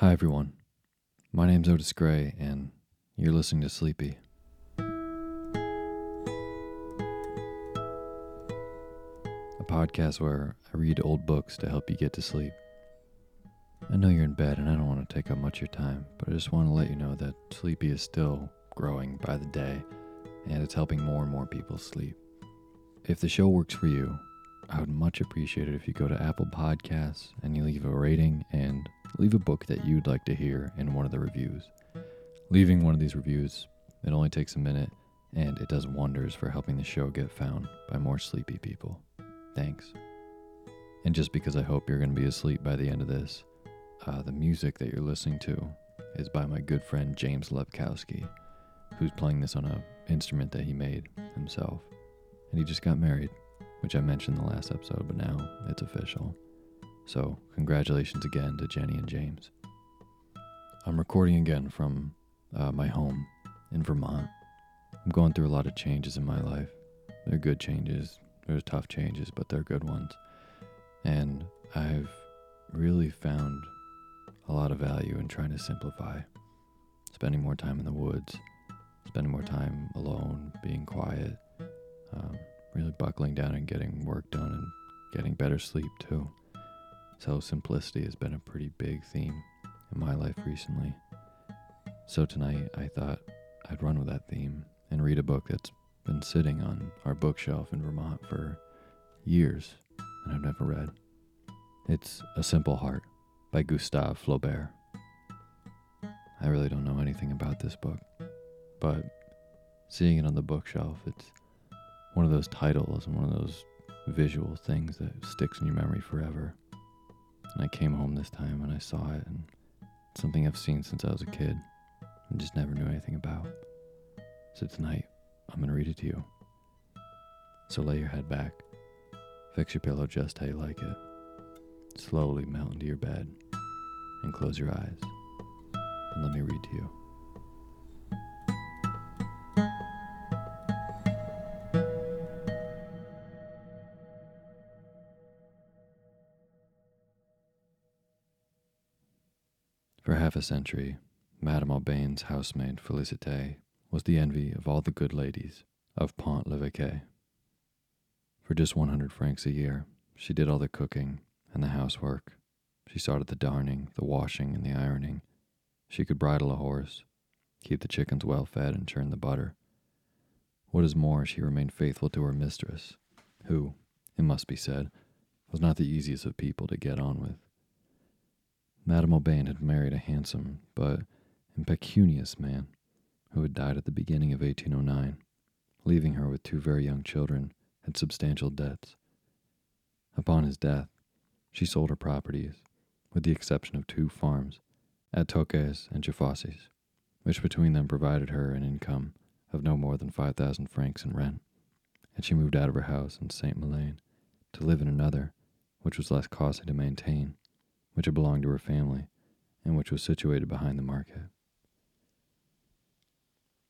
Hi, everyone. My name's Otis Gray, and you're listening to Sleepy. A podcast where I read old books to help you get to sleep. I know you're in bed, and I don't want to take up much of your time, but I just want to let you know that Sleepy is still growing by the day, and it's helping more and more people sleep. If the show works for you, I would much appreciate it if you go to Apple Podcasts and you leave a rating and leave a book that you'd like to hear in one of the reviews. Leaving one of these reviews, it only takes a minute and it does wonders for helping the show get found by more sleepy people. Thanks. And just because I hope you're going to be asleep by the end of this, uh, the music that you're listening to is by my good friend James Lepkowski, who's playing this on an instrument that he made himself. And he just got married, which I mentioned in the last episode, but now it's official. So, congratulations again to Jenny and James. I'm recording again from uh, my home in Vermont. I'm going through a lot of changes in my life. They're good changes, there's tough changes, but they're good ones. And I've really found a lot of value in trying to simplify, spending more time in the woods, spending more time alone, being quiet, um, really buckling down and getting work done and getting better sleep too. So, simplicity has been a pretty big theme in my life recently. So, tonight I thought I'd run with that theme and read a book that's been sitting on our bookshelf in Vermont for years and I've never read. It's A Simple Heart by Gustave Flaubert. I really don't know anything about this book, but seeing it on the bookshelf, it's one of those titles and one of those visual things that sticks in your memory forever. And I came home this time and I saw it, and something I've seen since I was a kid and just never knew anything about. So tonight, I'm going to read it to you. So lay your head back, fix your pillow just how you like it, slowly melt into your bed, and close your eyes, and let me read to you. A century, Madame Aubain's housemaid Félicité was the envy of all the good ladies of Pont l'Evêque. For just 100 francs a year, she did all the cooking and the housework. She to the darning, the washing, and the ironing. She could bridle a horse, keep the chickens well fed, and churn the butter. What is more, she remained faithful to her mistress, who, it must be said, was not the easiest of people to get on with. Madame Aubain had married a handsome but impecunious man who had died at the beginning of 1809, leaving her with two very young children and substantial debts. Upon his death, she sold her properties, with the exception of two farms at Toucques and Geffosses, which between them provided her an income of no more than 5,000 francs in rent, and she moved out of her house in Saint Melaine to live in another, which was less costly to maintain, which had belonged to her family, and which was situated behind the market.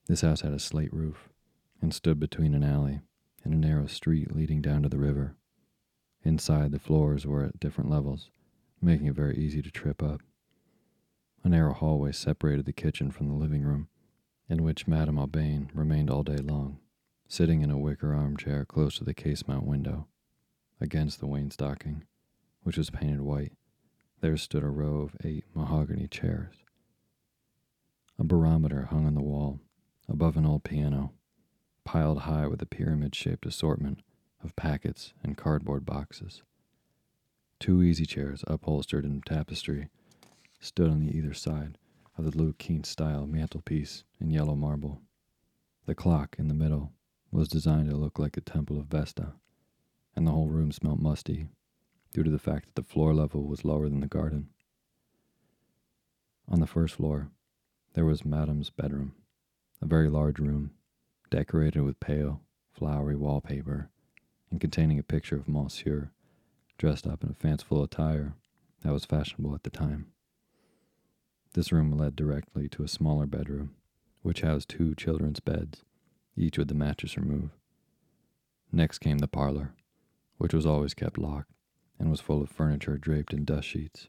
This house had a slate roof and stood between an alley and a narrow street leading down to the river. Inside, the floors were at different levels, making it very easy to trip up. A narrow hallway separated the kitchen from the living room, in which Madame Aubain remained all day long, sitting in a wicker armchair close to the casement window. Against the wainscoting, which was painted white, there stood a row of eight mahogany chairs. A barometer hung on the wall above an old piano, piled high with a pyramid shaped assortment of packets and cardboard boxes. Two easy chairs, upholstered in tapestry, stood on the either side of the Louis Quinze style mantelpiece in yellow marble. The clock in the middle was designed to look like a temple of Vesta, and the whole room smelt musty due to the fact that the floor level was lower than the garden. On the first floor, there was Madame's bedroom, a very large room, decorated with pale, flowery wallpaper, and containing a picture of Monsieur dressed up in a fanciful attire that was fashionable at the time. This room led directly to a smaller bedroom, which housed two children's beds, each with the mattress removed. Next came the parlor, which was always kept locked and was full of furniture draped in dust sheets.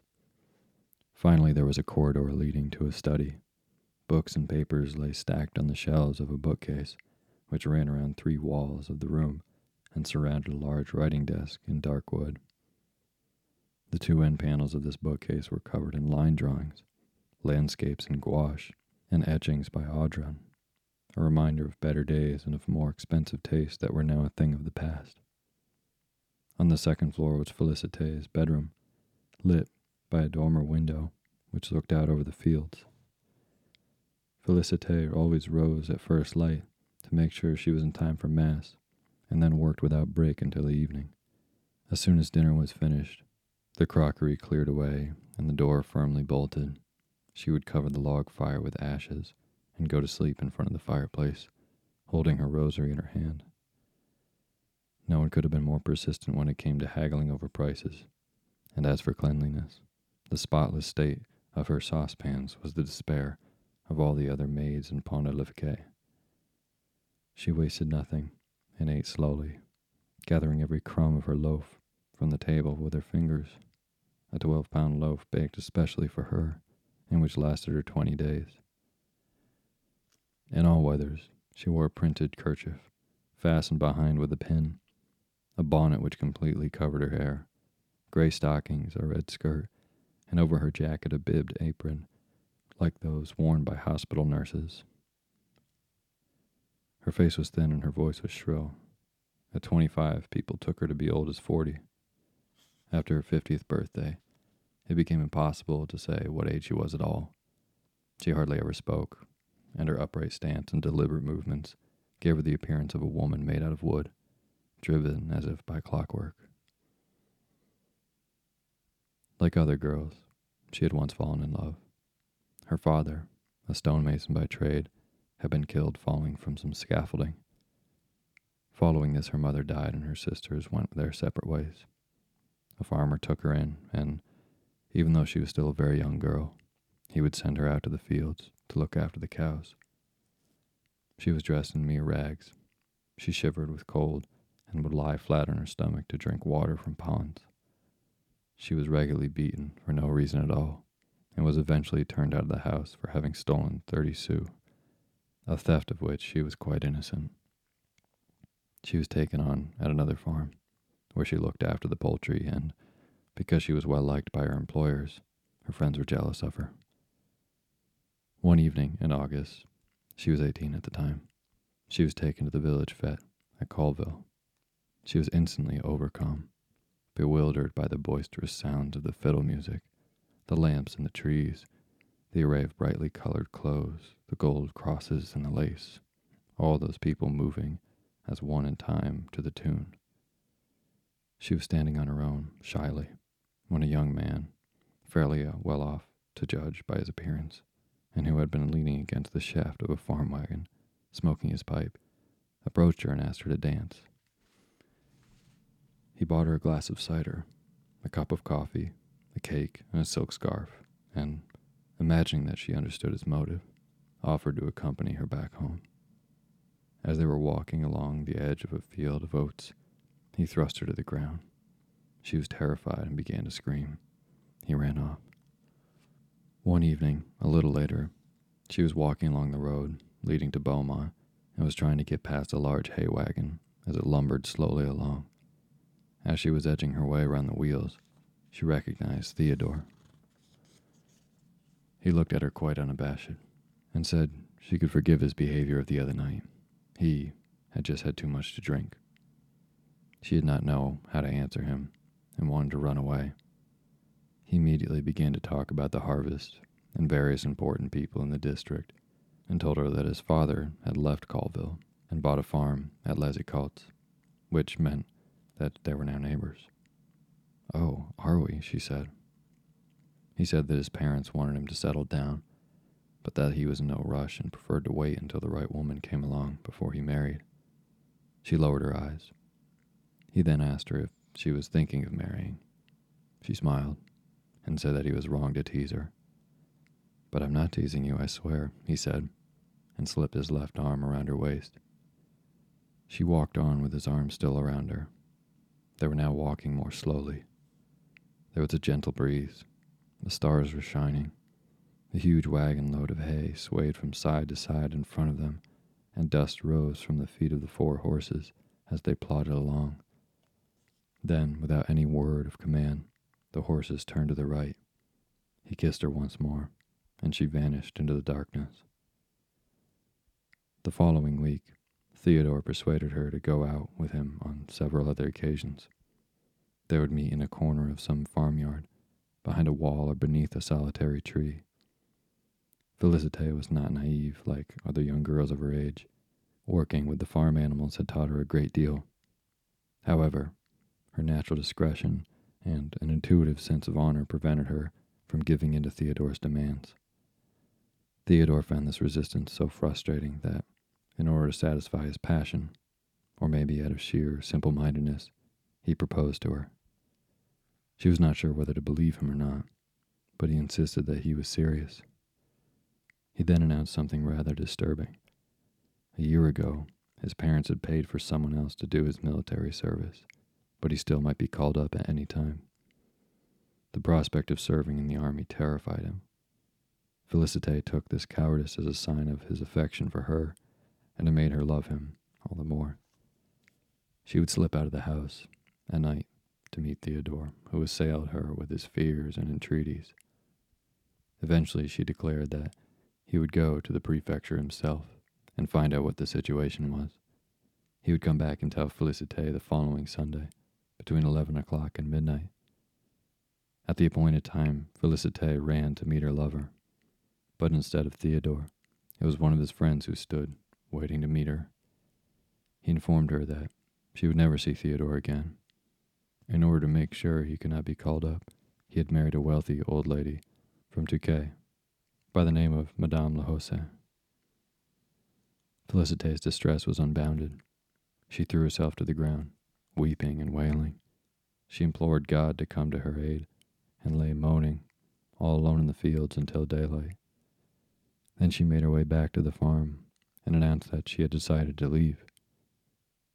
Finally, there was a corridor leading to a study. Books and papers lay stacked on the shelves of a bookcase, which ran around three walls of the room and surrounded a large writing desk in dark wood. The two end panels of this bookcase were covered in line drawings, landscapes in gouache, and etchings by Audran, a reminder of better days and of more expensive tastes that were now a thing of the past. On the second floor was Felicité's bedroom, lit by a dormer window which looked out over the fields. Felicité always rose at first light to make sure she was in time for Mass, and then worked without break until the evening. As soon as dinner was finished, the crockery cleared away and the door firmly bolted, she would cover the log fire with ashes and go to sleep in front of the fireplace, holding her rosary in her hand. No one could have been more persistent when it came to haggling over prices. And as for cleanliness, the spotless state of her saucepans was the despair of all the other maids in Pont l'Evêque. She wasted nothing and ate slowly, gathering every crumb of her loaf from the table with her fingers. A twelve pound loaf baked especially for her, and which lasted her twenty days. In all weathers, she wore a printed kerchief, fastened behind with a pin, a bonnet which completely covered her hair, gray stockings, a red skirt, and over her jacket a bibbed apron, like those worn by hospital nurses. Her face was thin and her voice was shrill. At 25, people took her to be old as 40. After her 50th birthday, it became impossible to say what age she was at all. She hardly ever spoke, and her upright stance and deliberate movements gave her the appearance of a woman made out of wood, driven as if by clockwork. Like other girls, she had once fallen in love. Her father, a stonemason by trade, had been killed falling from some scaffolding. Following this, her mother died and her sisters went their separate ways. A farmer took her in, and even though she was still a very young girl, he would send her out to the fields to look after the cows. She was dressed in mere rags. She shivered with cold and would lie flat on her stomach to drink water from ponds. She was regularly beaten for no reason at all, and was eventually turned out of the house for having stolen thirty sous, a theft of which she was quite innocent. She was taken on at another farm, where she looked after the poultry, and because she was well liked by her employers, her friends were jealous of her. One evening in August, she was 18 at the time, she was taken to the village fete at Colleville. She was instantly overcome, bewildered by the boisterous sounds of the fiddle music, the lamps in the trees, the array of brightly colored clothes, the gold crosses and the lace, all those people moving as one in time to the tune. She was standing on her own, shyly, when a young man, fairly uh, well off to judge by his appearance, and who had been leaning against the shaft of a farm wagon, smoking his pipe, approached her and asked her to dance. He bought her a glass of cider, a cup of coffee, a cake, and a silk scarf, and, imagining that she understood his motive, offered to accompany her back home. As they were walking along the edge of a field of oats, he thrust her to the ground. She was terrified and began to scream. He ran off. One evening, a little later, she was walking along the road leading to Beaumont and was trying to get past a large hay wagon as it lumbered slowly along. As she was edging her way around the wheels, she recognized Theodore. He looked at her quite unabashed and said she could forgive his behavior of the other night. He had just had too much to drink. She did not know how to answer him and wanted to run away. He immediately began to talk about the harvest and various important people in the district and told her that his father had left Colleville and bought a farm at Écoutes, which meant that they were now neighbors. Oh, are we? she said. He said that his parents wanted him to settle down, but that he was in no rush and preferred to wait until the right woman came along before he married. She lowered her eyes. He then asked her if she was thinking of marrying. She smiled and said that he was wrong to tease her. But I'm not teasing you, I swear, he said, and slipped his left arm around her waist. She walked on with his arm still around her. They were now walking more slowly. There was a gentle breeze. The stars were shining. The huge wagon load of hay swayed from side to side in front of them, and dust rose from the feet of the four horses as they plodded along. Then, without any word of command, the horses turned to the right. He kissed her once more, and she vanished into the darkness. The following week, Theodore persuaded her to go out with him on several other occasions. They would meet in a corner of some farmyard, behind a wall or beneath a solitary tree. Felicite was not naive like other young girls of her age. Working with the farm animals had taught her a great deal. However, her natural discretion and an intuitive sense of honor prevented her from giving in to Theodore's demands. Theodore found this resistance so frustrating that, in order to satisfy his passion, or maybe out of sheer simple mindedness, he proposed to her. She was not sure whether to believe him or not, but he insisted that he was serious. He then announced something rather disturbing. A year ago, his parents had paid for someone else to do his military service but he still might be called up at any time. The prospect of serving in the army terrified him. Felicite took this cowardice as a sign of his affection for her, and it made her love him all the more. She would slip out of the house at night to meet Theodore, who assailed her with his fears and entreaties. Eventually, she declared that he would go to the prefecture himself and find out what the situation was. He would come back and tell Felicite the following Sunday, between 11 o'clock and midnight. At the appointed time, Felicite ran to meet her lover, but instead of Theodore, it was one of his friends who stood, waiting to meet her. He informed her that she would never see Theodore again. In order to make sure he could not be called up, he had married a wealthy old lady from Toucques by the name of Madame Lahose. Felicite's distress was unbounded. She threw herself to the ground, weeping and wailing. She implored God to come to her aid and lay moaning, all alone in the fields until daylight. Then she made her way back to the farm and announced that she had decided to leave.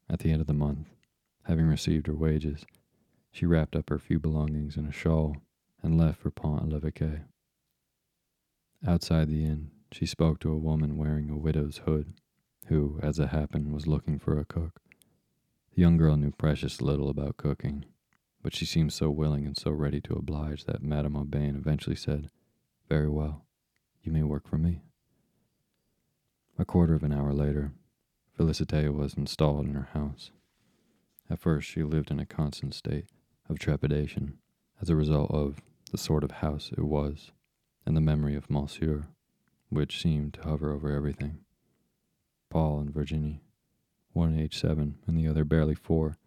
At the end of the month, having received her wages, she wrapped up her few belongings in a shawl and left for Pont l'Evêque. Outside the inn, she spoke to a woman wearing a widow's hood, who, as it happened, was looking for a cook. The young girl knew precious little about cooking, but she seemed so willing and so ready to oblige that Madame Aubain eventually said, Very well, you may work for me. A quarter of an hour later, Felicite was installed in her house. At first, she lived in a constant state of trepidation as a result of the sort of house it was and the memory of Monsieur, which seemed to hover over everything. Paul and Virginie one age seven and the other barely four,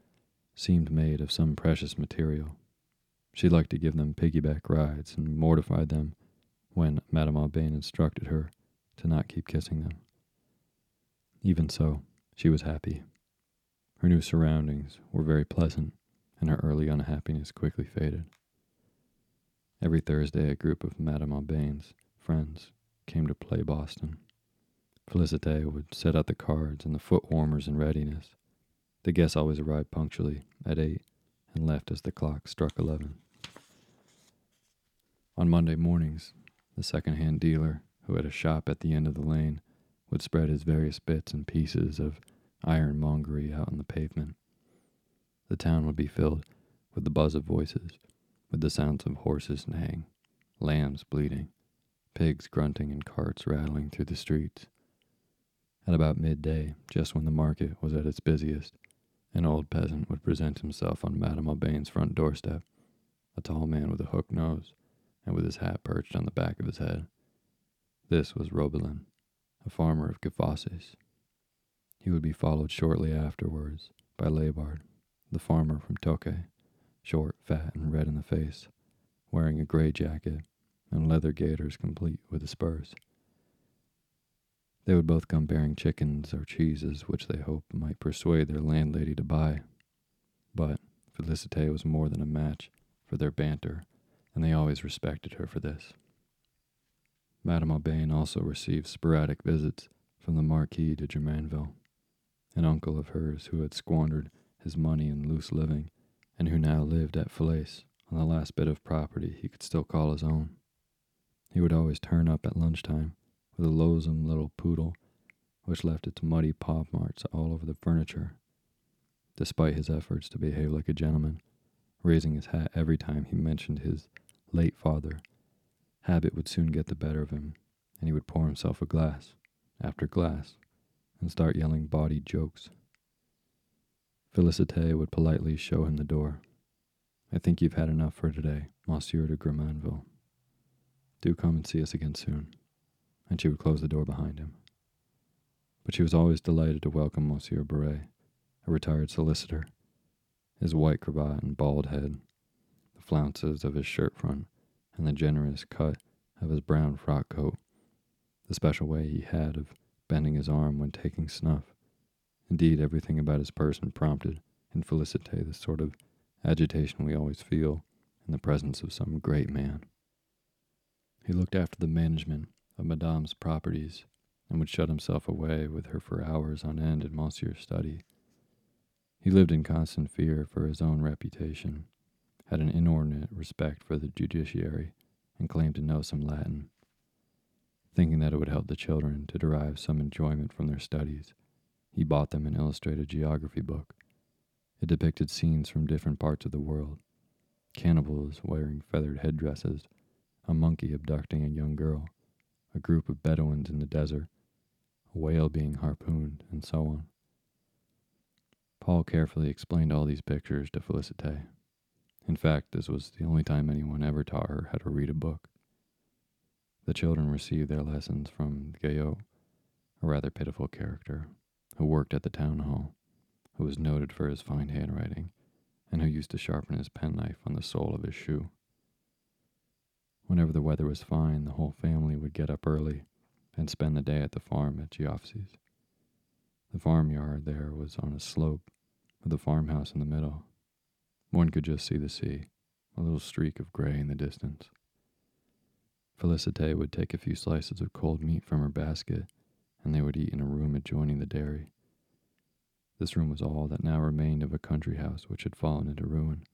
seemed made of some precious material. She liked to give them piggyback rides and mortified them when Madame Aubain instructed her to not keep kissing them. Even so, she was happy. Her new surroundings were very pleasant, and her early unhappiness quickly faded. Every Thursday, a group of Madame Aubain's friends came to play Boston. Felicite would set out the cards and the foot warmers in readiness. The guests always arrived punctually at eight and left as the clock struck eleven. On Monday mornings, the second-hand dealer, who had a shop at the end of the lane, would spread his various bits and pieces of ironmongery out on the pavement. The town would be filled with the buzz of voices, with the sounds of horses neighing, lambs bleating, pigs grunting, and carts rattling through the streets. At about midday, just when the market was at its busiest, an old peasant would present himself on Madame Aubain's front doorstep, a tall man with a hooked nose and with his hat perched on the back of his head. This was Robelin, a farmer of Geffosses. He would be followed shortly afterwards by Liebard, the farmer from Toucques, short, fat, and red in the face, wearing a gray jacket and leather gaiters complete with the spurs. They would both come bearing chickens or cheeses which they hoped might persuade their landlady to buy. But Felicite was more than a match for their banter, and they always respected her for this. Madame Aubain also received sporadic visits from the Marquis de Grémanville, an uncle of hers who had squandered his money in loose living and who now lived at Falaise on the last bit of property he could still call his own. He would always turn up at lunchtime with a loathsome little poodle which left its muddy paw marks all over the furniture. Despite his efforts to behave like a gentleman, raising his hat every time he mentioned his late father, habit would soon get the better of him, and he would pour himself a glass after glass and start yelling bawdy jokes. Felicite would politely show him the door. I think you've had enough for today, Monsieur de Grémanville. Do come and see us again soon and she would close the door behind him. But she was always delighted to welcome Monsieur Bourais, a retired solicitor, his white cravat and bald head, the flounces of his shirt front, and the generous cut of his brown frock coat, the special way he had of bending his arm when taking snuff. Indeed, everything about his person prompted in Felicite the sort of agitation we always feel in the presence of some great man. He looked after the management of Madame's properties and would shut himself away with her for hours on end in Monsieur's study. He lived in constant fear for his own reputation, had an inordinate respect for the judiciary, and claimed to know some Latin. Thinking that it would help the children to derive some enjoyment from their studies, he bought them an illustrated geography book. It depicted scenes from different parts of the world cannibals wearing feathered headdresses, a monkey abducting a young girl, a group of Bedouins in the desert, a whale being harpooned, and so on. Paul carefully explained all these pictures to Felicite. In fact, this was the only time anyone ever taught her how to read a book. The children received their lessons from Guyot, a rather pitiful character who worked at the town hall, who was noted for his fine handwriting, and who used to sharpen his penknife on the sole of his shoe. Whenever the weather was fine, the whole family would get up early and spend the day at the farm at Gioffi's. The farmyard there was on a slope, with a farmhouse in the middle. One could just see the sea, a little streak of gray in the distance. Felicite would take a few slices of cold meat from her basket, and they would eat in a room adjoining the dairy. This room was all that now remained of a country house which had fallen into ruin.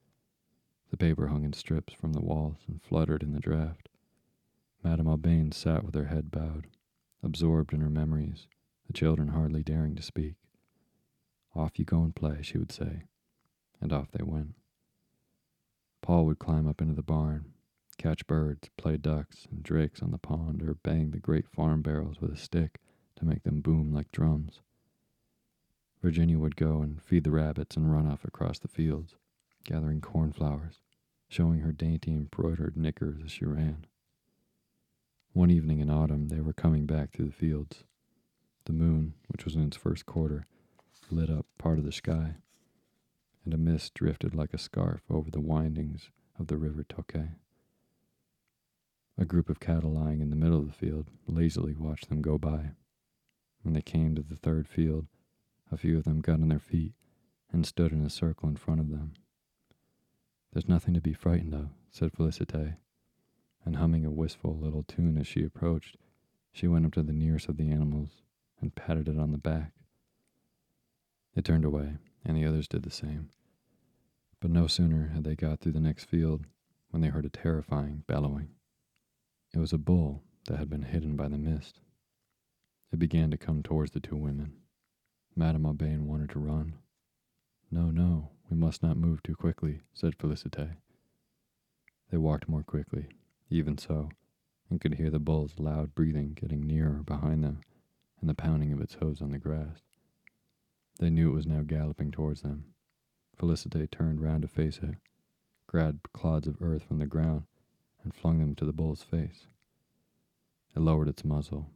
The paper hung in strips from the walls and fluttered in the draught. Madame Aubain sat with her head bowed, absorbed in her memories, the children hardly daring to speak. Off you go and play, she would say, and off they went. Paul would climb up into the barn, catch birds, play ducks and drakes on the pond, or bang the great farm barrels with a stick to make them boom like drums. Virginie would go and feed the rabbits and run off across the fields, gathering cornflowers, showing her dainty embroidered knickers as she ran. One evening in autumn, they were coming back through the fields. The moon, which was in its first quarter, lit up part of the sky, and a mist drifted like a scarf over the windings of the river Toucques. A group of cattle lying in the middle of the field lazily watched them go by. When they came to the third field, a few of them got on their feet and stood in a circle in front of them. There's nothing to be frightened of, said Felicite, and humming a wistful little tune as she approached, she went up to the nearest of the animals and patted it on the back. It turned away, and the others did the same. But no sooner had they got through the next field when they heard a terrifying bellowing. It was a bull that had been hidden by the mist. It began to come towards the two women. Madame Aubain wanted to run. No, no, we must not move too quickly, said Felicite. They walked more quickly, even so, and could hear the bull's loud breathing getting nearer behind them and the pounding of its hoofs on the grass. They knew it was now galloping towards them. Felicite turned round to face it, grabbed clods of earth from the ground, and flung them to the bull's face. It lowered its muzzle,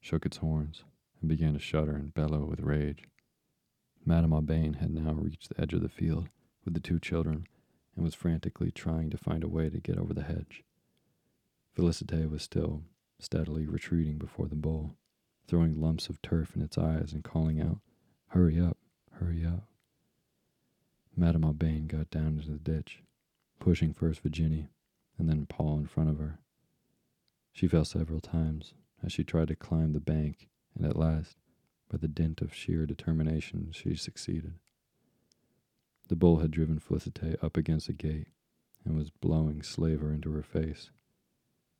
shook its horns, and began to shudder and bellow with rage. Madame Aubain had now reached the edge of the field with the two children and was frantically trying to find a way to get over the hedge. Felicite was still steadily retreating before the bull, throwing lumps of turf in its eyes and calling out, Hurry up, hurry up. Madame Aubain got down into the ditch, pushing first Virginie and then Paul in front of her. She fell several times as she tried to climb the bank and at last, by the dint of sheer determination, she succeeded. The bull had driven Felicite up against a gate and was blowing slaver into her face.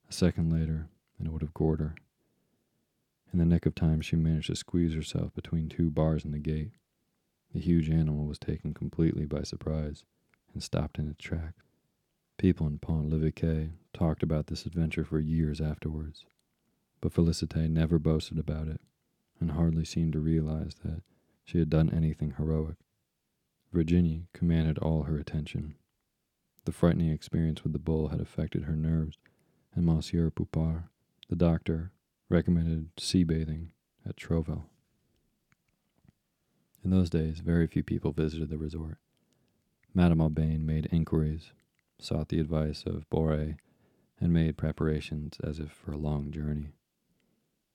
A second later, and it would have gored her. In the nick of time, she managed to squeeze herself between two bars in the gate. The huge animal was taken completely by surprise and stopped in its tracks. People in Pont l'Evêque talked about this adventure for years afterwards but Felicite never boasted about it, and hardly seemed to realize that she had done anything heroic. Virginie commanded all her attention. The frightening experience with the bull had affected her nerves, and Monsieur Poupart, the doctor, recommended sea bathing at Trouville. In those days, very few people visited the resort. Madame Aubain made inquiries, sought the advice of Bourais, and made preparations as if for a long journey.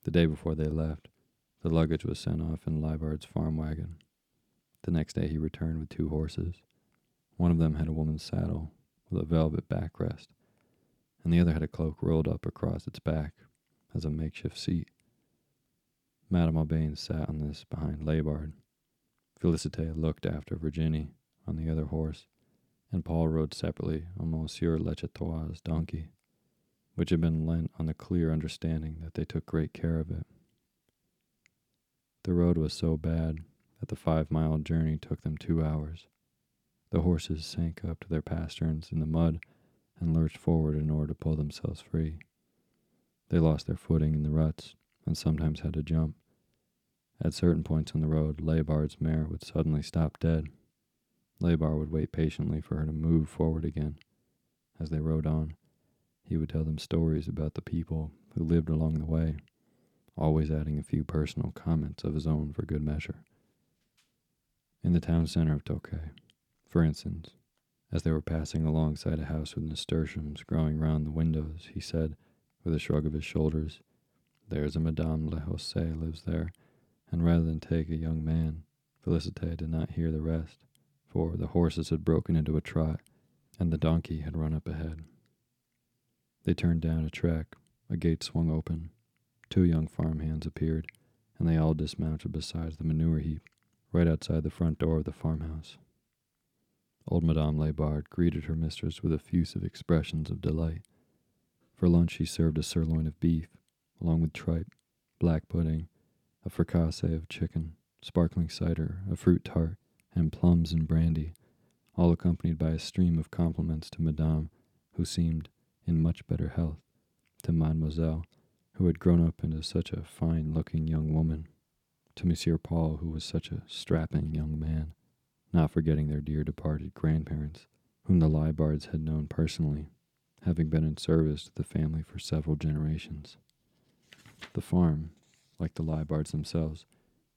The day before they left, the luggage was sent off in Liebard's farm wagon. The next day he returned with two horses. One of them had a woman's saddle with a velvet backrest, and the other had a cloak rolled up across its back as a makeshift seat. Madame Aubain sat on this behind Liebard. Felicite looked after Virginie on the other horse, and Paul rode separately on Monsieur Lechaptois' donkey. which had been lent on the clear understanding that they took great care of it. The road was so bad that the five mile journey took them two hours. The horses sank up to their pasterns in the mud and lurched forward in order to pull themselves free. They lost their footing in the ruts and sometimes had to jump. At certain points on the road, Liebard's mare would suddenly stop dead. Liebard would wait patiently for her to move forward again. As they rode on, he would tell them stories about the people who lived along the way, always adding a few personal comments of his own for good measure. In the town center of Toucques, for instance, as they were passing alongside a house with nasturtiums growing round the windows, he said, with a shrug of his shoulders, There's a Madame Le Hosse lives there, and rather than take a young man, Felicite did not hear the rest, for the horses had broken into a trot, and the donkey had run up ahead. They turned down a track, a gate swung open, two young farmhands appeared, and they all dismounted beside the manure heap, right outside the front door of the farmhouse. Old Madame Liebard greeted her mistress with effusive expressions of delight. For lunch, she served a sirloin of beef, along with tripe, black pudding, a fricassee of chicken, sparkling cider, a fruit tart, and plums and brandy, all accompanied by a stream of compliments to Madame, who seemed in much better health, to Mademoiselle, who had grown up into such a fine looking young woman, to Monsieur Paul, who was such a strapping young man, not forgetting their dear departed grandparents, whom the Liebards had known personally, having been in service to the family for several generations. The farm, like the Liebards themselves,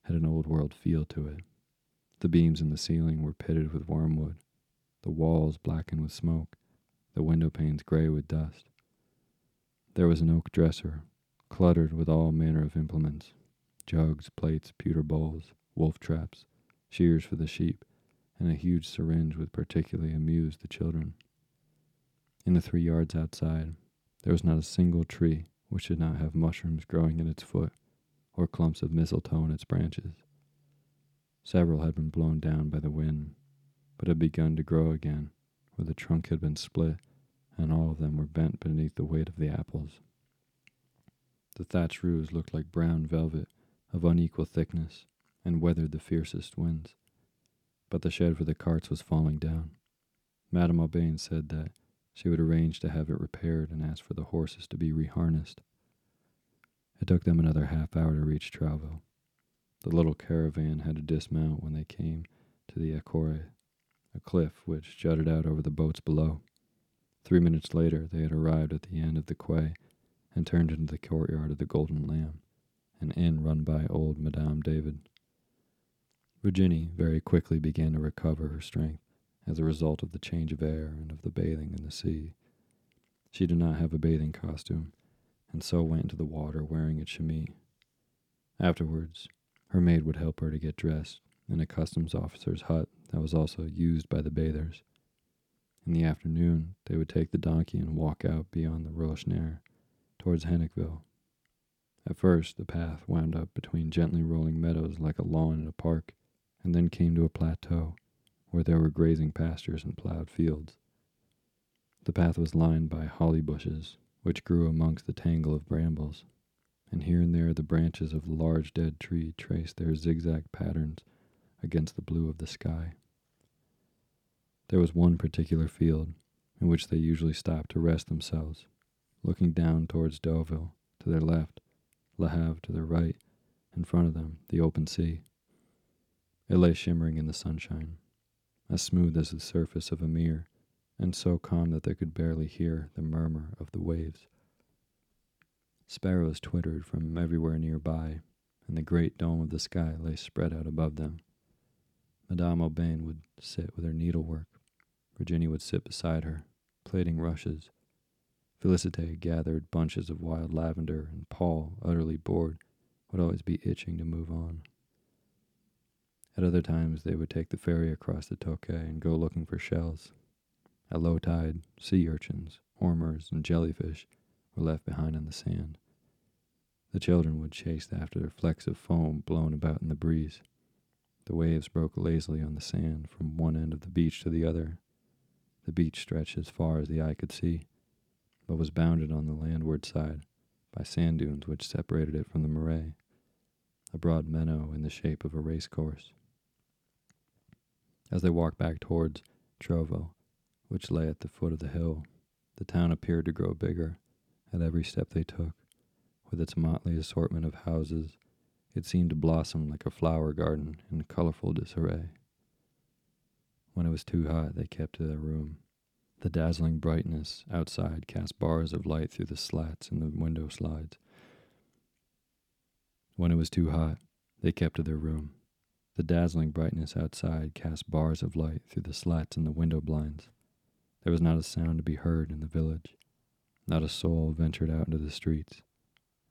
had an old world feel to it. The beams in the ceiling were pitted with wormwood, the walls blackened with smoke, the window panes gray with dust. There was an oak dresser, cluttered with all manner of implements jugs, plates, pewter bowls, wolf traps, shears for the sheep, and a huge syringe which particularly amused the children. In the three yards outside, there was not a single tree which did not have mushrooms growing at its foot or clumps of mistletoe in its branches. Several had been blown down by the wind, but had begun to grow again where the trunk had been split, and all of them were bent beneath the weight of the apples. The thatch roofs looked like brown velvet of unequal thickness and weathered the fiercest winds. But the shed for the carts was falling down. Madame Aubain said that she would arrange to have it repaired and ask for the horses to be reharnessed. It took them another half hour to reach Trouville. The little caravan had to dismount when they came to the Ecore, a cliff which jutted out over the boats below. Three minutes later, they had arrived at the end of the quay and turned into the courtyard of the Golden Lamb, an inn run by old Madame David. Virginie very quickly began to recover her strength as a result of the change of air and of the bathing in the sea. She did not have a bathing costume, and so went into the water wearing a chemise. Afterwards, her maid would help her to get dressed in a customs officer's hut that was also used by the bathers. In the afternoon, they would take the donkey and walk out beyond the Rochenier towards Hennequeville. At first, the path wound up between gently rolling meadows like a lawn in a park, and then came to a plateau where there were grazing pastures and plowed fields. The path was lined by holly bushes, which grew amongst the tangle of brambles, and here and there the branches of the large dead tree traced their zigzag patterns against the blue of the sky. There was one particular field in which they usually stopped to rest themselves, looking down towards Deauville to their left, Le Havre to their right, in front of them, the open sea. It lay shimmering in the sunshine, as smooth as the surface of a mirror, and so calm that they could barely hear the murmur of the waves. Sparrows twittered from everywhere nearby, and the great dome of the sky lay spread out above them. Madame Aubain would sit with her needlework. Virginie would sit beside her, plaiting rushes. Felicite gathered bunches of wild lavender, and Paul, utterly bored, would always be itching to move on. At other times, they would take the ferry across the Toucques and go looking for shells. At low tide, sea urchins, ormers, and jellyfish were left behind on the sand. The children would chase after flecks of foam blown about in the breeze. The waves broke lazily on the sand from one end of the beach to the other. The beach stretched as far as the eye could see, but was bounded on the landward side by sand dunes which separated it from the marais, a broad meadow in the shape of a race course. As they walked back towards Trouville, which lay at the foot of the hill, the town appeared to grow bigger at every step they took. With its motley assortment of houses, it seemed to blossom like a flower garden in colorful disarray. When it was too hot, they kept to their room. The dazzling brightness outside cast bars of light through the slats in the window slides. When it was too hot, they kept to their room. The dazzling brightness outside cast bars of light through the slats in the window blinds. There was not a sound to be heard in the village. Not a soul ventured out into the streets.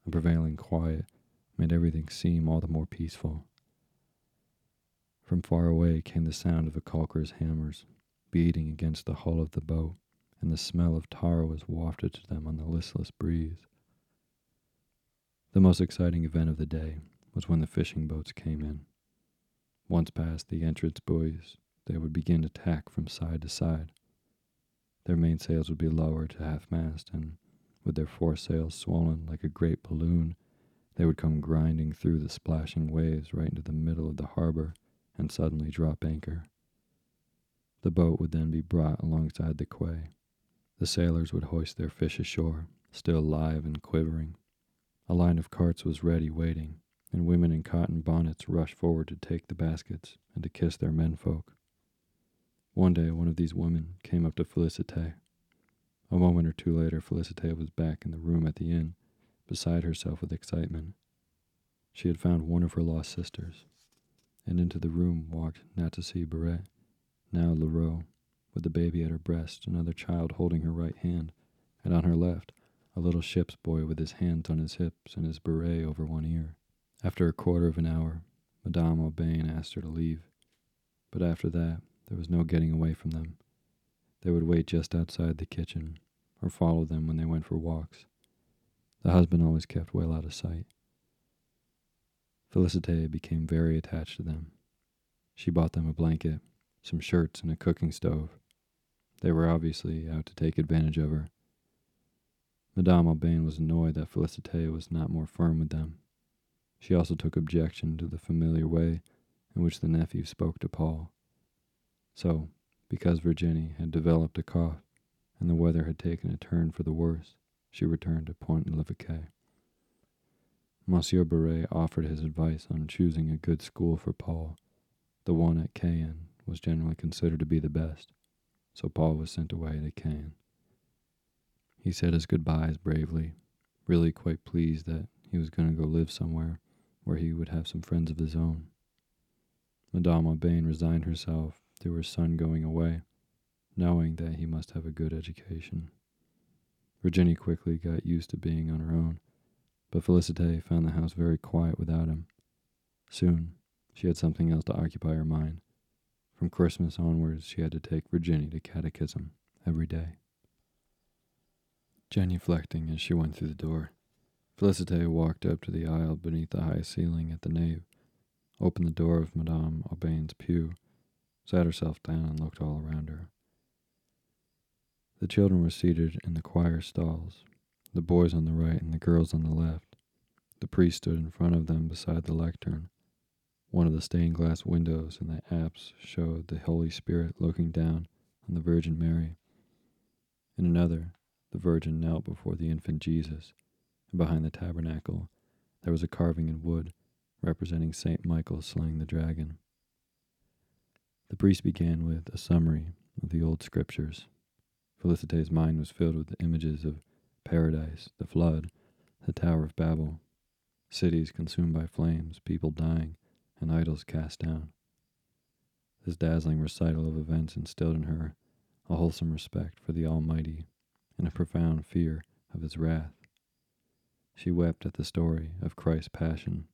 A prevailing quiet made everything seem all the more peaceful. From far away came the sound of a caulker's hammers beating against the hull of the boat, and the smell of tar was wafted to them on the listless breeze. The most exciting event of the day was when the fishing boats came in. Once past the entrance buoys, they would begin to tack from side to side. Their mainsails would be lowered to half mast, and with their foresails swollen like a great balloon, they would come grinding through the splashing waves right into the middle of the harbor and suddenly drop anchor. The boat would then be brought alongside the quay. The sailors would hoist their fish ashore, still live and quivering. A line of carts was ready waiting, and women in cotton bonnets rushed forward to take the baskets and to kiss their menfolk. One day, one of these women came up to Felicite. A moment or two later, Felicite was back in the room at the inn, beside herself with excitement. She had found one of her lost sisters, and into the room walked Natassie Barrett now Leroux, with the baby at her breast, another child holding her right hand, and on her left, a little ship's boy with his hands on his hips and his beret over one ear. After a quarter of an hour, Madame Aubain asked her to leave, but after that, there was no getting away from them. They would wait just outside the kitchen, or follow them when they went for walks. The husband always kept well out of sight. Felicite became very attached to them. She bought them a blanket some shirts, and a cooking stove. They were obviously out to take advantage of her. Madame Aubain was annoyed that Felicite was not more firm with them. She also took objection to the familiar way in which the nephew spoke to Paul. So, because Virginie had developed a cough and the weather had taken a turn for the worse, she returned to Pont l'Evêque. Monsieur Bourais offered his advice on choosing a good school for Paul, the one at Caen was generally considered to be the best, so Paul was sent away to Caen. He said his goodbyes bravely, really quite pleased that he was going to go live somewhere where he would have some friends of his own. Madame Aubain resigned herself to her son going away, knowing that he must have a good education. Virginie quickly got used to being on her own, but Felicite found the house very quiet without him. Soon, she had something else to occupy her mind, from Christmas onwards, she had to take Virginie to catechism every day. Genuflecting as she went through the door, Felicite walked up to the aisle beneath the high ceiling at the nave, opened the door of Madame Aubain's pew, sat herself down, and looked all around her. The children were seated in the choir stalls, the boys on the right and the girls on the left. The priest stood in front of them beside the lectern, one of the stained glass windows in the apse showed the Holy Spirit looking down on the Virgin Mary. In another, the Virgin knelt before the infant Jesus, and behind the tabernacle there was a carving in wood representing Saint Michael slaying the dragon. The priest began with a summary of the old scriptures. Felicite's mind was filled with the images of paradise, the flood, the Tower of Babel, cities consumed by flames, people dying, and idols cast down. This dazzling recital of events instilled in her a wholesome respect for the Almighty and a profound fear of his wrath. She wept at the story of Christ's passion.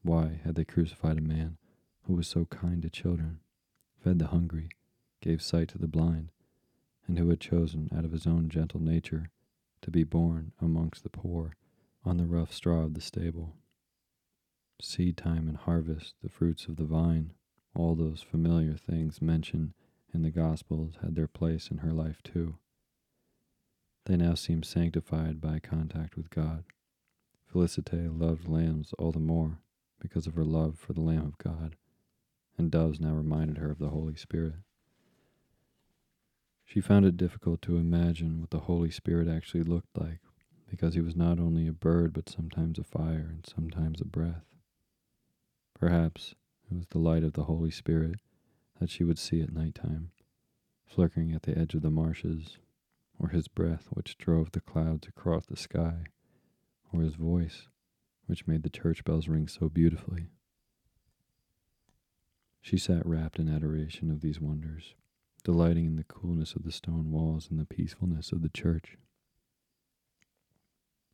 Why had they crucified a man who was so kind to children, fed the hungry, gave sight to the blind, and who had chosen out of his own gentle nature to be born amongst the poor on the rough straw of the stable? seed time and harvest, the fruits of the vine, all those familiar things mentioned in the Gospels had their place in her life too. They now seemed sanctified by contact with God. Felicite loved lambs all the more because of her love for the Lamb of God, and doves now reminded her of the Holy Spirit. She found it difficult to imagine what the Holy Spirit actually looked like because he was not only a bird but sometimes a fire and sometimes a breath. Perhaps it was the light of the Holy Spirit that she would see at night time, flickering at the edge of the marshes, or his breath which drove the clouds across the sky, or his voice which made the church bells ring so beautifully. She sat wrapped in adoration of these wonders, delighting in the coolness of the stone walls and the peacefulness of the church.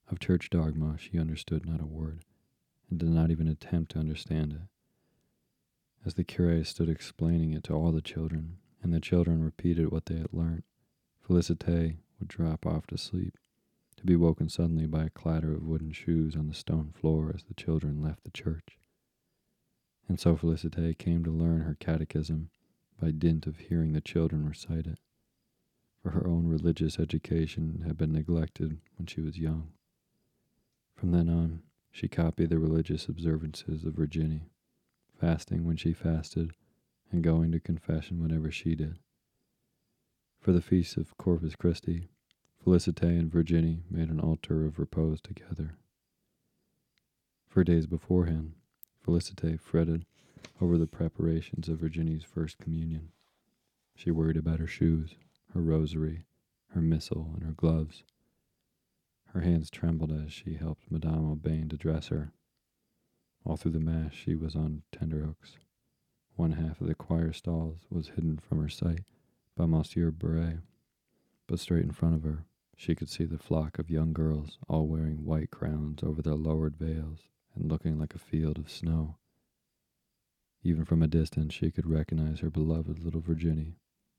Of church dogma she understood not a word, and did not even attempt to understand it. As the curé stood explaining it to all the children, and the children repeated what they had learnt, Felicite would drop off to sleep to be woken suddenly by a clatter of wooden shoes on the stone floor as the children left the church. And so Felicite came to learn her catechism by dint of hearing the children recite it, for her own religious education had been neglected when she was young. From then on, she copied the religious observances of Virginie, fasting when she fasted, and going to confession whenever she did. For the feast of Corpus Christi, Felicite and Virginie made an altar of repose together. For days beforehand, Felicite fretted over the preparations of Virginie's first communion. She worried about her shoes, her rosary, her missal, and her gloves. Her hands trembled as she helped Madame Aubain to dress her. All through the Mass, she was on tenterhooks. One half of the choir stalls was hidden from her sight by Monsieur Bourais, but straight in front of her, she could see the flock of young girls, all wearing white crowns over their lowered veils and looking like a field of snow. Even from a distance, she could recognize her beloved little Virginie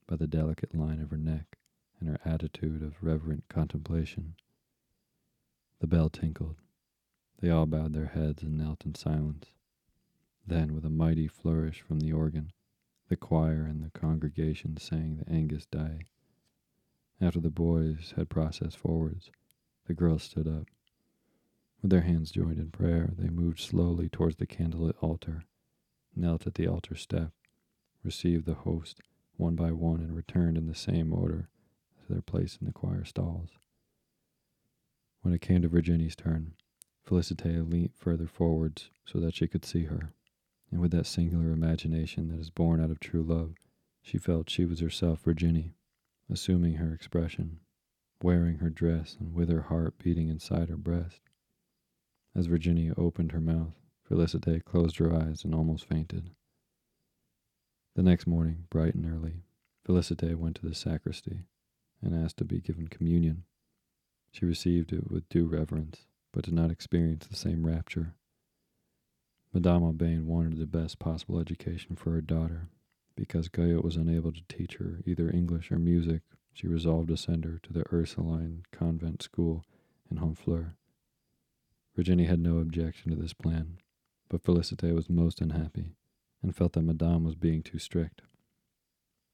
by the delicate line of her neck and her attitude of reverent contemplation. The bell tinkled. They all bowed their heads and knelt in silence. Then, with a mighty flourish from the organ, the choir and the congregation sang the Agnus Dei. After the boys had processed forwards, the girls stood up. With their hands joined in prayer, they moved slowly towards the candlelit altar, knelt at the altar step, received the host one by one, and returned in the same order to their place in the choir stalls. When it came to Virginie's turn, Felicite leant further forwards so that she could see her, and with that singular imagination that is born out of true love, she felt she was herself Virginie assuming her expression, wearing her dress and with her heart beating inside her breast. As Virginie opened her mouth, Felicite closed her eyes and almost fainted. The next morning, bright and early, Felicite went to the sacristy and asked to be given communion. She received it with due reverence, but did not experience the same rapture. Madame Aubain wanted the best possible education for her daughter, because Guyot was unable to teach her either English or music, she resolved to send her to the Ursuline convent school in Honfleur. Virginie had no objection to this plan, but Felicite was most unhappy and felt that Madame was being too strict.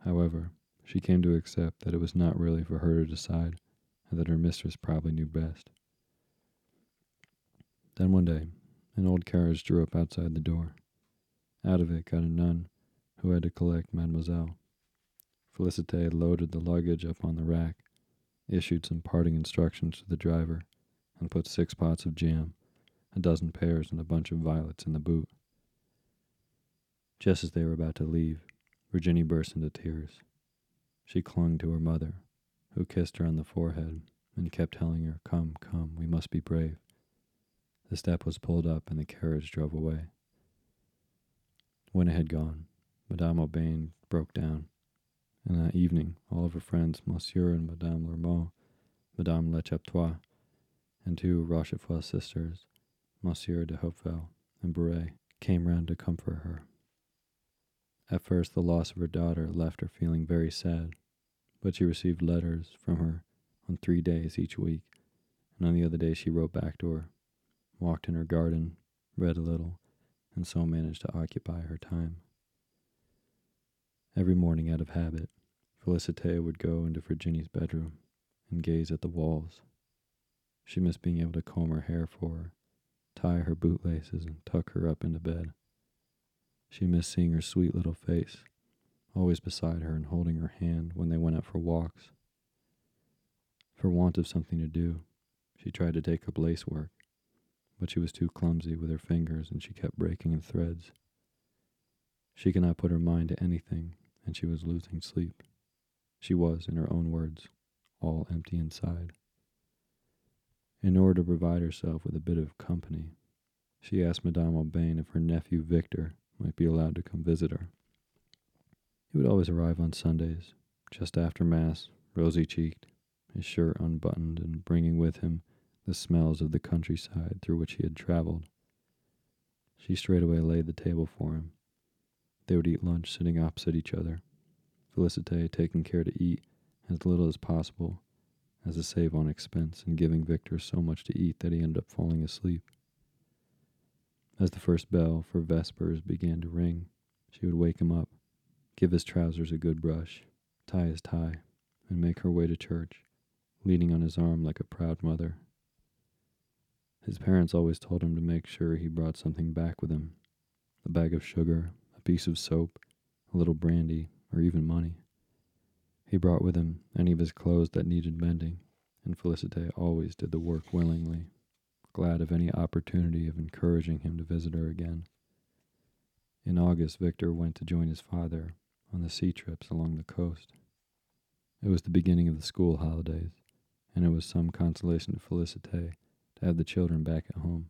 However, she came to accept that it was not really for her to decide and that her mistress probably knew best. Then one day, an old carriage drew up outside the door. Out of it got a nun who had to collect Mademoiselle. Felicite loaded the luggage up on the rack, issued some parting instructions to the driver, and put six pots of jam, a dozen pears, and a bunch of violets in the boot. Just as they were about to leave, Virginie burst into tears. She clung to her mother, who kissed her on the forehead and kept telling her, Come, come, we must be brave. The step was pulled up and the carriage drove away. When it had gone, Madame Aubain broke down. And that evening, all of her friends, Monsieur and Madame Lormeau, Madame Lechaptois, and two Rochefort sisters, Monsieur de Houppeville and Bourais, came round to comfort her. At first, the loss of her daughter left her feeling very sad, but she received letters from her on three days each week, and on the other day she wrote back to her, walked in her garden, read a little, and so managed to occupy her time. Every morning, out of habit, Felicite would go into Virginie's bedroom and gaze at the walls. She missed being able to comb her hair for her, tie her bootlaces, and tuck her up into bed. She missed seeing her sweet little face, always beside her and holding her hand when they went out for walks. For want of something to do, she tried to take up lace work, but she was too clumsy with her fingers and she kept breaking in threads. She could not put her mind to anything, and she was losing sleep. She was, in her own words, all empty inside. In order to provide herself with a bit of company, she asked Madame Aubain if her nephew Victor might be allowed to come visit her. He would always arrive on Sundays, just after Mass, rosy cheeked, his shirt unbuttoned, and bringing with him the smells of the countryside through which he had traveled. She straightway laid the table for him. They would eat lunch sitting opposite each other, Felicite taking care to eat as little as possible, as a save on expense, and giving Victor so much to eat that he ended up falling asleep. As the first bell for vespers began to ring, she would wake him up, give his trousers a good brush, tie his tie, and make her way to church, leaning on his arm like a proud mother. His parents always told him to make sure he brought something back with him a bag of sugar, a piece of soap, a little brandy, or even money. He brought with him any of his clothes that needed mending, and Felicite always did the work willingly, glad of any opportunity of encouraging him to visit her again. In August, Victor went to join his father on the sea trips along the coast. It was the beginning of the school holidays, and it was some consolation to Felicite to have the children back at home.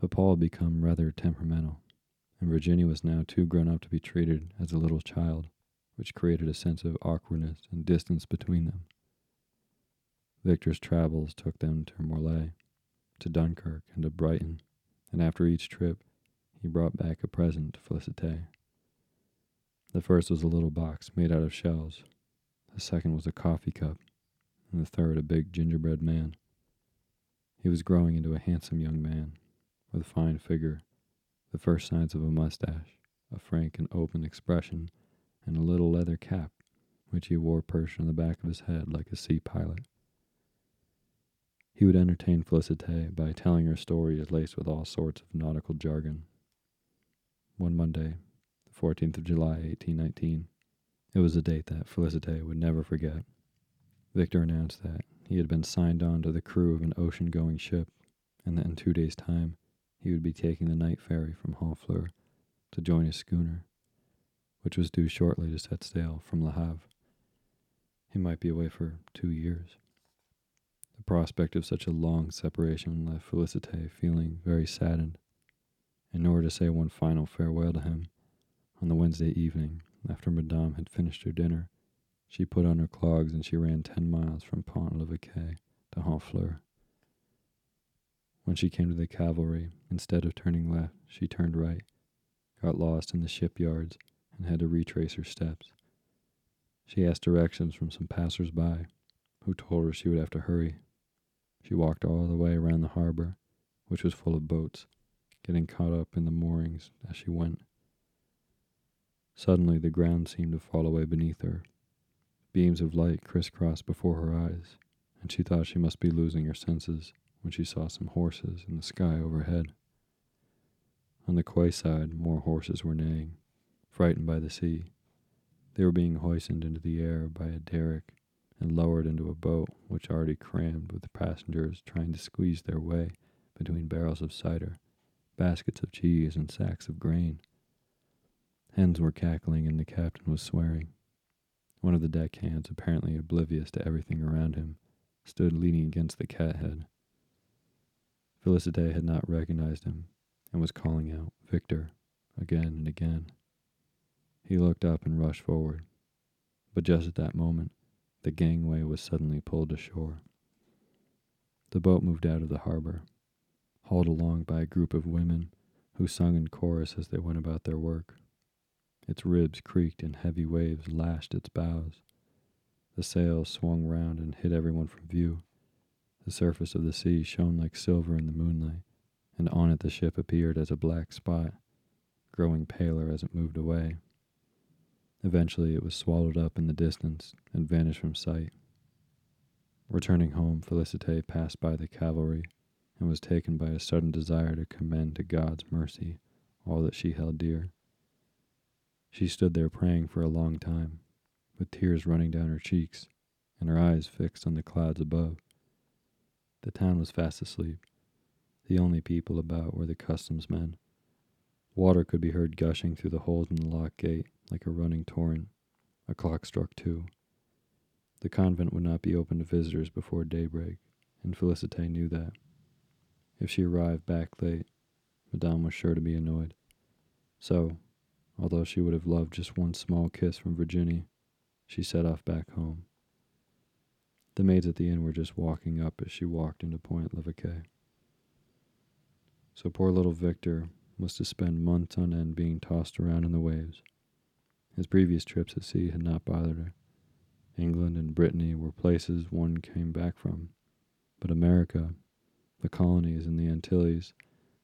But Paul had become rather temperamental, and Virginie was now too grown up to be treated as a little child, which created a sense of awkwardness and distance between them. Victor's travels took them to Morlaix, to Dunkirk, and to Brighton, and after each trip, he brought back a present to Felicite. The first was a little box made out of shells, the second was a coffee cup, and the third a big gingerbread man. He was growing into a handsome young man, with a fine figure the first signs of a mustache, a frank and open expression, and a little leather cap, which he wore perched on the back of his head like a sea pilot. He would entertain Felicite by telling her stories laced with all sorts of nautical jargon. One Monday, the 14th of July, 1819, it was a date that Felicite would never forget. Victor announced that he had been signed on to the crew of an ocean going ship, and that in two days' time he would be taking the night ferry from Honfleur to join his schooner, which was due shortly to set sail from Le Havre. He might be away for two years. The prospect of such a long separation left Felicite feeling very saddened. In order to say one final farewell to him, on the Wednesday evening, after Madame had finished her dinner, she put on her clogs and she ran ten miles from Pont l'Evêque to Honfleur. When she came to the cavalry, instead of turning left, she turned right, got lost in the shipyards, and had to retrace her steps. She asked directions from some passers by, who told her she would have to hurry. She walked all the way around the harbor, which was full of boats, getting caught up in the moorings as she went. Suddenly, the ground seemed to fall away beneath her. Beams of light crisscrossed before her eyes, and she thought she must be losing her senses when she saw some horses in the sky overhead. On the quay side, more horses were neighing, frightened by the sea. They were being hoisted into the air by a derrick and lowered into a boat which already crammed with passengers trying to squeeze their way between barrels of cider, baskets of cheese, and sacks of grain. Hens were cackling and the captain was swearing. One of the deckhands, apparently oblivious to everything around him, stood leaning against the cathead. Felicite had not recognized him and was calling out, Victor, again and again. He looked up and rushed forward, but just at that moment, the gangway was suddenly pulled ashore. The boat moved out of the harbor, hauled along by a group of women who sung in chorus as they went about their work. Its ribs creaked and heavy waves lashed its bows. The sails swung round and hid everyone from view. The surface of the sea shone like silver in the moonlight, and on it the ship appeared as a black spot, growing paler as it moved away. Eventually it was swallowed up in the distance and vanished from sight. Returning home, Felicite passed by the cavalry and was taken by a sudden desire to commend to God's mercy all that she held dear. She stood there praying for a long time, with tears running down her cheeks and her eyes fixed on the clouds above. The town was fast asleep. The only people about were the customs men. Water could be heard gushing through the holes in the lock gate like a running torrent. A clock struck two. The convent would not be open to visitors before daybreak, and Felicite knew that. If she arrived back late, Madame was sure to be annoyed. So, although she would have loved just one small kiss from Virginie, she set off back home. The maids at the inn were just walking up as she walked into Pont l'Evêque. So poor little Victor was to spend months on end being tossed around in the waves. His previous trips at sea had not bothered her. England and Brittany were places one came back from, but America, the colonies, and the Antilles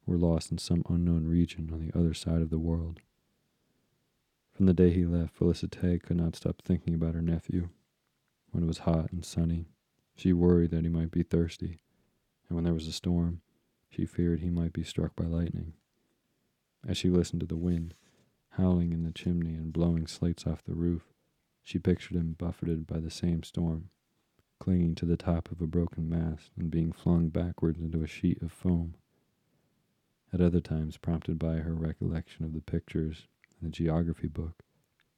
were lost in some unknown region on the other side of the world. From the day he left, Felicite could not stop thinking about her nephew. When it was hot and sunny, she worried that he might be thirsty, and when there was a storm, she feared he might be struck by lightning. As she listened to the wind, howling in the chimney and blowing slates off the roof, she pictured him buffeted by the same storm, clinging to the top of a broken mast and being flung backwards into a sheet of foam. At other times, prompted by her recollection of the pictures in the geography book,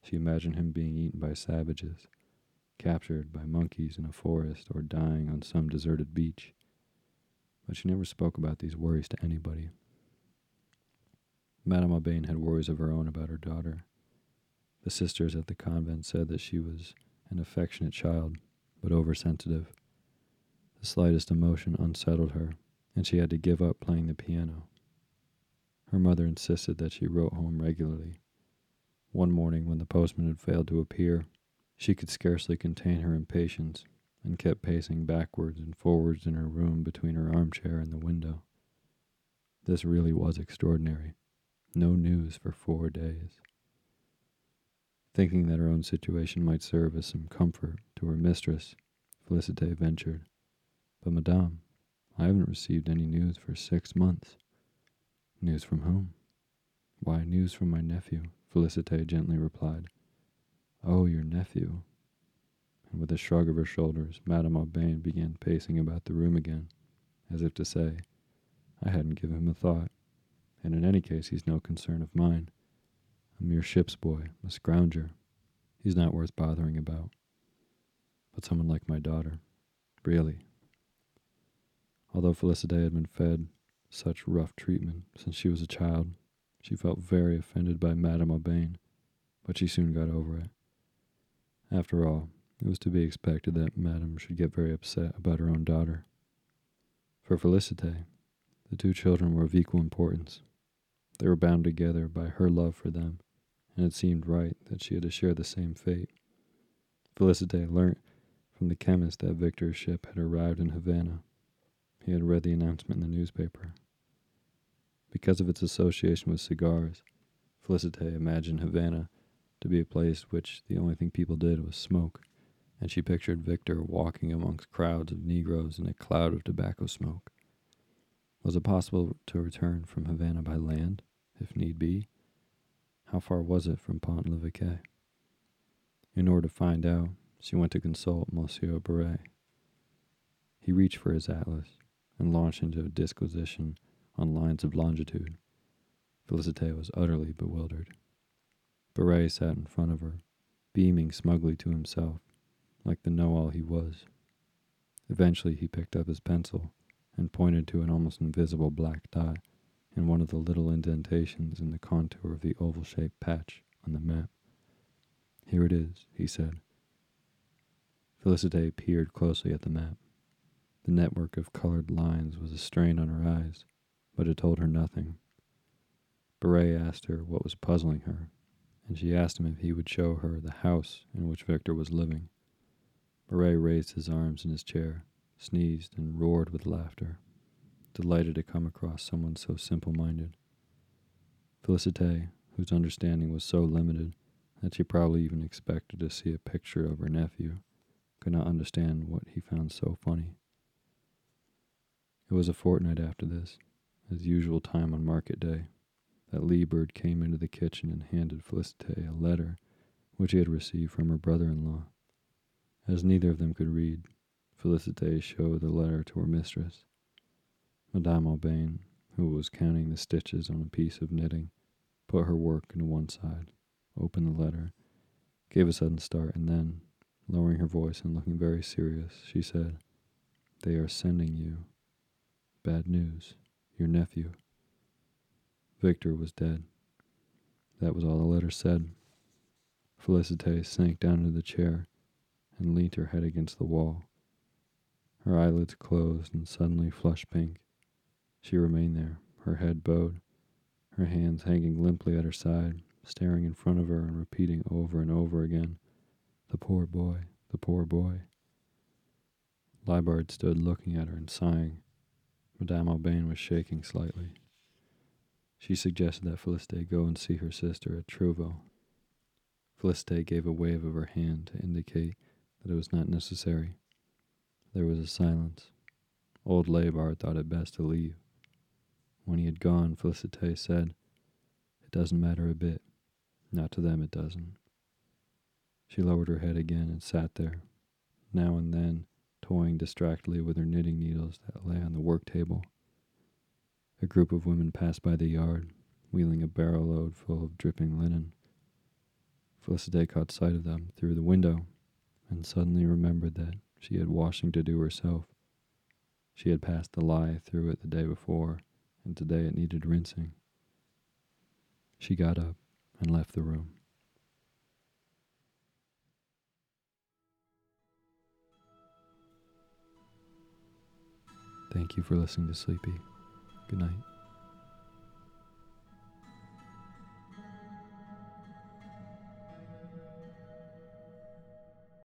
she imagined him being eaten by savages, captured by monkeys in a forest, or dying on some deserted beach. But she never spoke about these worries to anybody. Madame Aubain had worries of her own about her daughter. The sisters at the convent said that she was an affectionate child, but oversensitive. The slightest emotion unsettled her, and she had to give up playing the piano. Her mother insisted that she wrote home regularly. One morning, when the postman had failed to appear, she could scarcely contain her impatience and kept pacing backwards and forwards in her room between her armchair and the window. This really was extraordinary. No news for four days. Thinking that her own situation might serve as some comfort to her mistress, Felicite ventured, But, Madame, I haven't received any news for six months. News from whom? Why, news from my nephew, Felicite gently replied. Oh, your nephew. And with a shrug of her shoulders, Madame Aubain began pacing about the room again, as if to say, I hadn't given him a thought, and in any case he's no concern of mine. A mere ship's boy, a scrounger. He's not worth bothering about. But someone like my daughter, really. Although Felicite had been fed such rough treatment since she was a child. She felt very offended by Madame Aubain, but she soon got over it. After all, it was to be expected that Madame should get very upset about her own daughter. For Felicite, the two children were of equal importance. They were bound together by her love for them, and it seemed right that she had to share the same fate. Felicite learnt from the chemist that Victor's ship had arrived in Havana he had read the announcement in the newspaper. Because of its association with cigars, Felicite imagined Havana to be a place which the only thing people did was smoke, and she pictured Victor walking amongst crowds of Negroes in a cloud of tobacco smoke. Was it possible to return from Havana by land, if need be? How far was it from Pont l'Evêque? In order to find out, she went to consult Monsieur Bourais. He reached for his atlas, and launched into a disquisition on lines of longitude. Felicite was utterly bewildered. Bourais sat in front of her, beaming smugly to himself, like the know all he was. Eventually, he picked up his pencil and pointed to an almost invisible black dot in one of the little indentations in the contour of the oval shaped patch on the map. Here it is, he said. Felicite peered closely at the map. The network of colored lines was a strain on her eyes, but it told her nothing. Bourais asked her what was puzzling her, and she asked him if he would show her the house in which Victor was living. Bourais raised his arms in his chair, sneezed, and roared with laughter, delighted to come across someone so simple minded. Felicite, whose understanding was so limited that she probably even expected to see a picture of her nephew, could not understand what he found so funny. It was a fortnight after this, as usual time on market day, that Liebard came into the kitchen and handed Felicite a letter which he had received from her brother in law. As neither of them could read, Felicite showed the letter to her mistress. Madame Aubain, who was counting the stitches on a piece of knitting, put her work on one side, opened the letter, gave a sudden start, and then, lowering her voice and looking very serious, she said, They are sending you bad news. Your nephew. Victor was dead. That was all the letter said. Felicite sank down into the chair and leant her head against the wall. Her eyelids closed and suddenly flushed pink. She remained there, her head bowed, her hands hanging limply at her side, staring in front of her and repeating over and over again, The poor boy, the poor boy. Liebard stood looking at her and sighing. Madame Aubain was shaking slightly. She suggested that Felicite go and see her sister at Trouville. Felicite gave a wave of her hand to indicate that it was not necessary. There was a silence. Old Liebard thought it best to leave. When he had gone, Felicite said, It doesn't matter a bit. Not to them, it doesn't. She lowered her head again and sat there, now and then toying distractedly with her knitting needles that lay on the work table. A group of women passed by the yard, wheeling a barrow load full of dripping linen. Felicite caught sight of them through the window and suddenly remembered that she had washing to do herself. She had passed the lie through it the day before, and today it needed rinsing. She got up and left the room. Thank you for listening to Sleepy. Good night.